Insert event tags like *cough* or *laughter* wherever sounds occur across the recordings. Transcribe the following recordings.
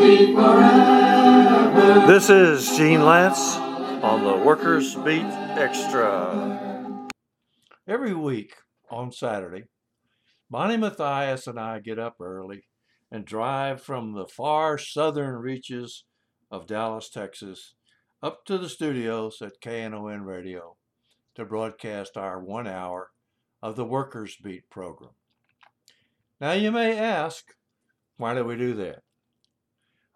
beat forever. This is Gene Lantz on the Workers Beat Extra. Every week on Saturday, Bonnie Matthias and I get up early and drive from the far southern reaches of Dallas, Texas, up to the studios at KNON Radio to broadcast our one hour of the Workers Beat program. Now, you may ask, why do we do that?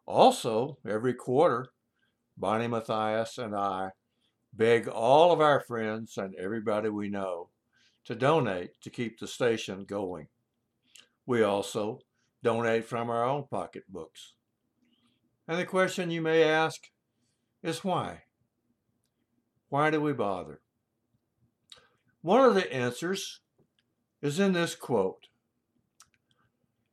Also, every quarter, Bonnie Matthias and I beg all of our friends and everybody we know to donate to keep the station going. We also donate from our own pocketbooks. And the question you may ask is why? Why do we bother? One of the answers is in this quote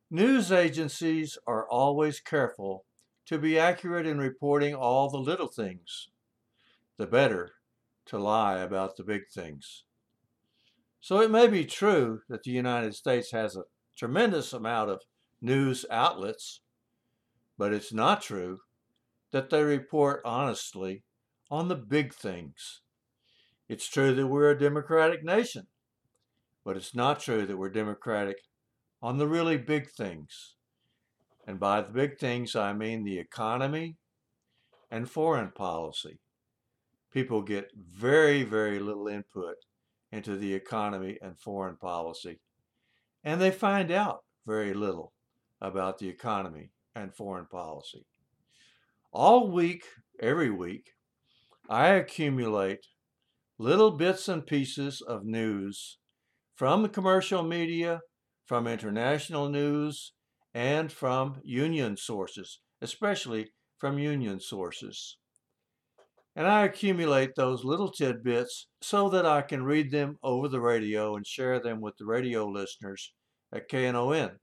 News agencies are always careful to be accurate in reporting all the little things, the better to lie about the big things. So it may be true that the United States has a tremendous amount of news outlets, but it's not true that they report honestly on the big things. It's true that we're a democratic nation, but it's not true that we're democratic on the really big things. And by the big things, I mean the economy and foreign policy. People get very, very little input into the economy and foreign policy, and they find out very little about the economy and foreign policy. All week, every week, I accumulate little bits and pieces of news from commercial media from international news, and from union sources, especially from union sources. And I accumulate those little tidbits so that I can read them over the radio and share them with the radio listeners at KNON.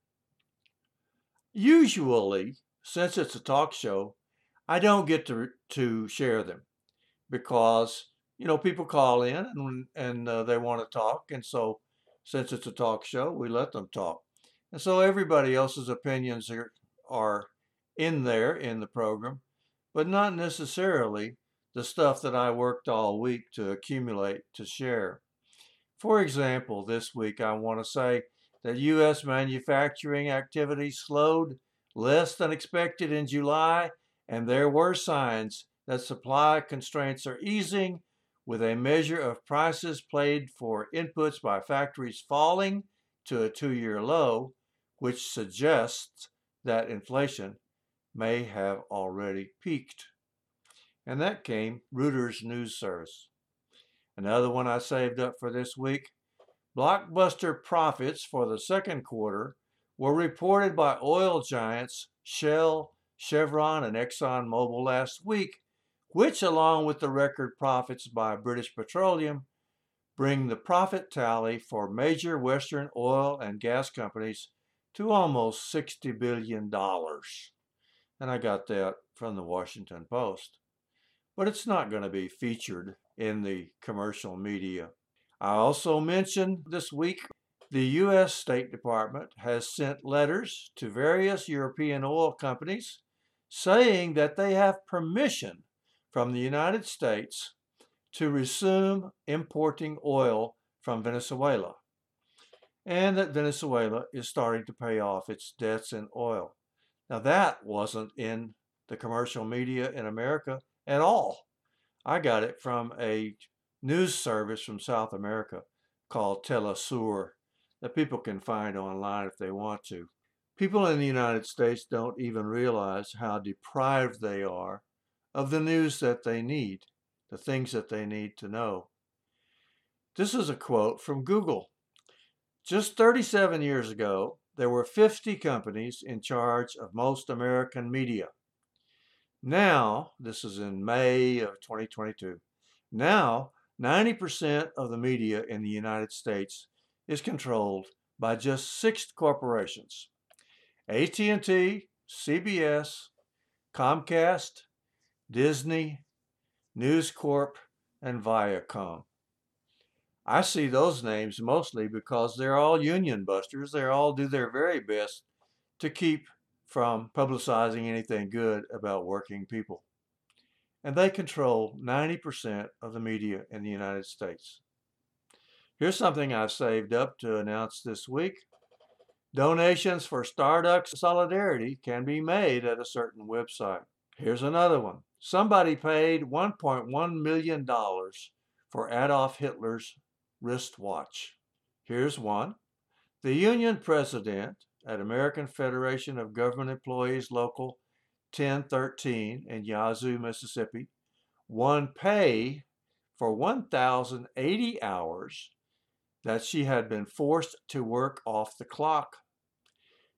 Usually, since it's a talk show, I don't get to, to share them because, you know, people call in and, and uh, they want to talk. And so since it's a talk show, we let them talk. And so everybody else's opinions are, are in there in the program, but not necessarily the stuff that I worked all week to accumulate to share. For example, this week I want to say that U.S. manufacturing activity slowed less than expected in July, and there were signs that supply constraints are easing with a measure of prices paid for inputs by factories falling to a two year low, which suggests that inflation may have already peaked. And that came Reuters News Service. Another one I saved up for this week blockbuster profits for the second quarter were reported by oil giants Shell, Chevron, and ExxonMobil last week which, along with the record profits by British Petroleum, bring the profit tally for major Western oil and gas companies to almost $60 billion. And I got that from the Washington Post. But it's not going to be featured in the commercial media. I also mentioned this week the U.S. State Department has sent letters to various European oil companies saying that they have permission from the United States to resume importing oil from Venezuela, and that Venezuela is starting to pay off its debts in oil. Now, that wasn't in the commercial media in America at all. I got it from a news service from South America called Telesur that people can find online if they want to. People in the United States don't even realize how deprived they are of the news that they need, the things that they need to know. This is a quote from Google. Just 37 years ago, there were 50 companies in charge of most American media. Now, this is in May of 2022, now 90% of the media in the United States is controlled by just six corporations. AT&T, CBS, Comcast, Disney, News Corp, and Viacom. I see those names mostly because they're all union busters. They all do their very best to keep from publicizing anything good about working people. And they control 90% of the media in the United States. Here's something I've saved up to announce this week. Donations for Stardust Solidarity can be made at a certain website. Here's another one. Somebody paid $1.1 million for Adolf Hitler's wristwatch. Here's one. The union president at American Federation of Government Employees Local 1013 in Yazoo, Mississippi, won pay for 1,080 hours that she had been forced to work off the clock.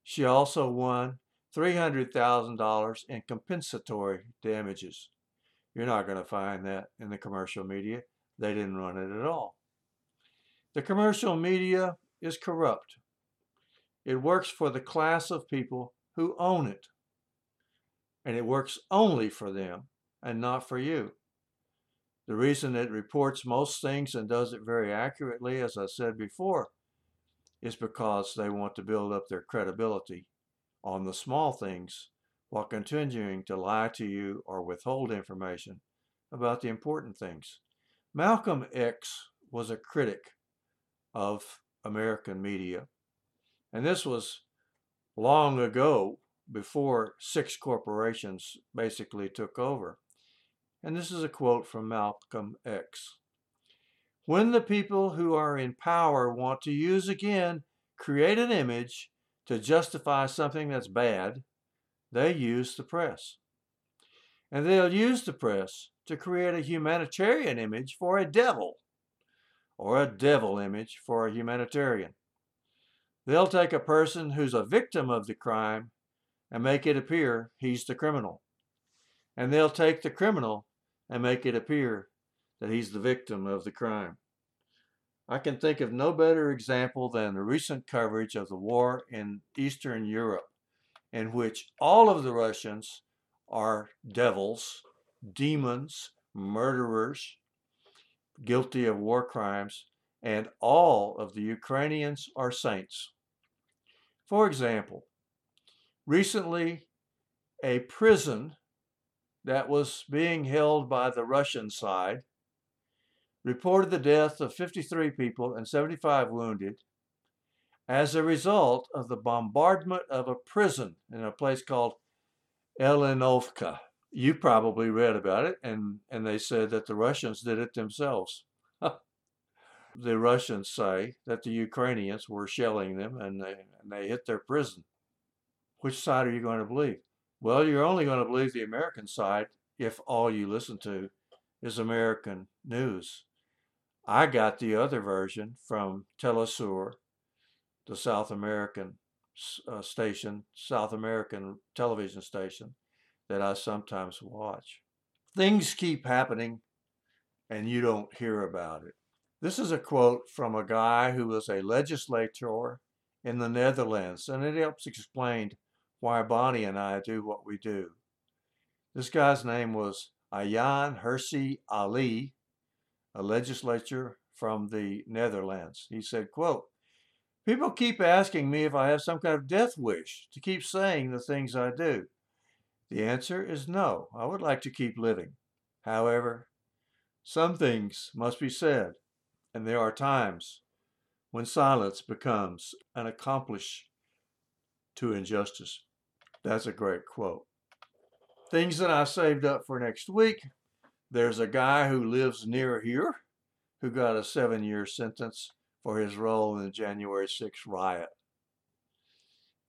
She also won $300,000 in compensatory damages. You're not going to find that in the commercial media. They didn't run it at all. The commercial media is corrupt. It works for the class of people who own it. And it works only for them and not for you. The reason it reports most things and does it very accurately, as I said before, is because they want to build up their credibility on the small things while continuing to lie to you or withhold information about the important things. Malcolm X was a critic of American media, and this was long ago before six corporations basically took over. And this is a quote from Malcolm X. When the people who are in power want to use again, create an image to justify something that's bad, they use the press. And they'll use the press to create a humanitarian image for a devil, or a devil image for a humanitarian. They'll take a person who's a victim of the crime and make it appear he's the criminal. And they'll take the criminal and make it appear that he's the victim of the crime. I can think of no better example than the recent coverage of the war in Eastern Europe, in which all of the Russians are devils, demons, murderers, guilty of war crimes, and all of the Ukrainians are saints. For example, recently a prison that was being held by the Russian side reported the death of 53 people and 75 wounded as a result of the bombardment of a prison in a place called Elenovka. You probably read about it, and, and they said that the Russians did it themselves. *laughs* the Russians say that the Ukrainians were shelling them and they, and they hit their prison. Which side are you going to believe? Well, you're only going to believe the American side if all you listen to is American news. I got the other version from Telesur, the South American uh, station, South American television station that I sometimes watch. Things keep happening and you don't hear about it. This is a quote from a guy who was a legislator in the Netherlands, and it helps explain why Bonnie and I do what we do. This guy's name was Ayaan Hirsi Ali, a legislator from the Netherlands. He said, quote, People keep asking me if I have some kind of death wish to keep saying the things I do. The answer is no. I would like to keep living. However, some things must be said, and there are times when silence becomes an accomplice to injustice. That's a great quote. Things that I saved up for next week. There's a guy who lives near here who got a seven year sentence for his role in the January 6th riot.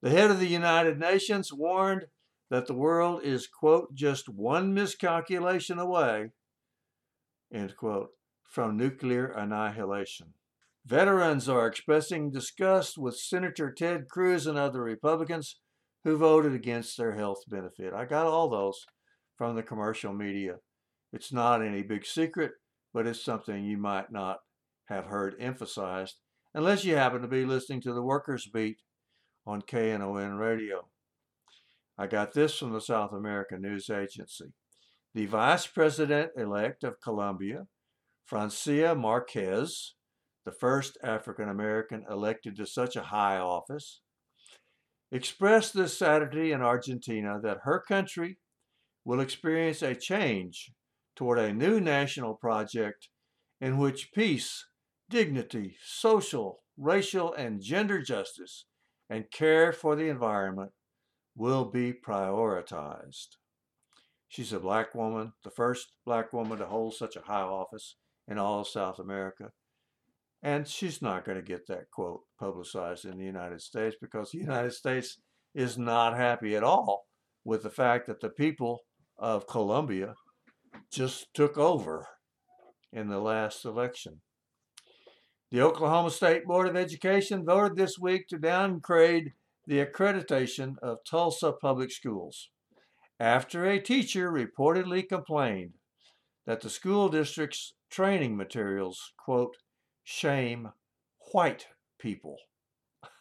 The head of the United Nations warned that the world is, quote, just one miscalculation away, end quote, from nuclear annihilation. Veterans are expressing disgust with Senator Ted Cruz and other Republicans who voted against their health benefit. I got all those from the commercial media. It's not any big secret, but it's something you might not have heard emphasized unless you happen to be listening to the Workers Beat on KNON radio. I got this from the South American News Agency. The Vice President elect of Colombia, Francia Marquez, the first African American elected to such a high office, expressed this Saturday in Argentina that her country will experience a change toward a new national project in which peace, dignity, social, racial, and gender justice, and care for the environment will be prioritized. She's a black woman, the first black woman to hold such a high office in all of South America. And she's not going to get that quote publicized in the United States because the *laughs* United States is not happy at all with the fact that the people of Colombia just took over in the last election. The Oklahoma State Board of Education voted this week to downgrade the accreditation of Tulsa Public Schools after a teacher reportedly complained that the school district's training materials, quote, shame white people.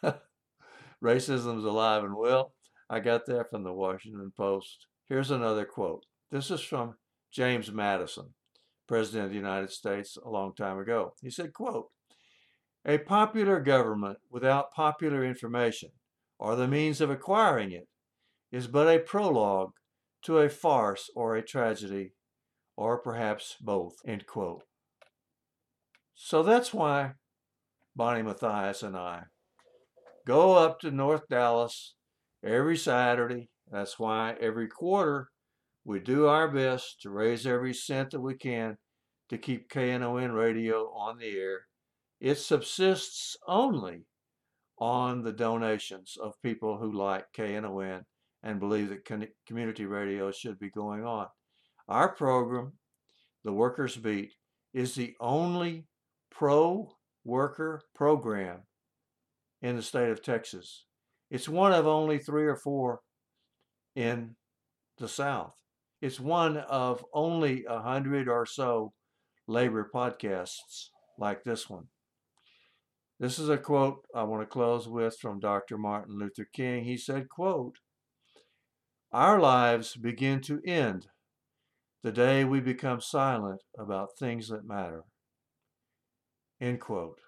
*laughs* Racism's alive and well. I got that from the Washington Post. Here's another quote. This is from James Madison, President of the United States, a long time ago. He said, quote, a popular government without popular information or the means of acquiring it is but a prologue to a farce or a tragedy, or perhaps both. So that's why Bonnie Matthias and I go up to North Dallas every Saturday. That's why every quarter we do our best to raise every cent that we can to keep KNON radio on the air. It subsists only on the donations of people who like KNON and believe that community radio should be going on. Our program, The Workers Beat, is the only pro worker program in the state of Texas. It's one of only three or four in the South. It's one of only a hundred or so labor podcasts like this one. This is a quote I want to close with from Dr. Martin Luther King. He said, quote, our lives begin to end the day we become silent about things that matter. End quote.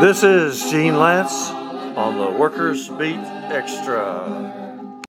This is Gene Lantz on the Workers Beat Extra.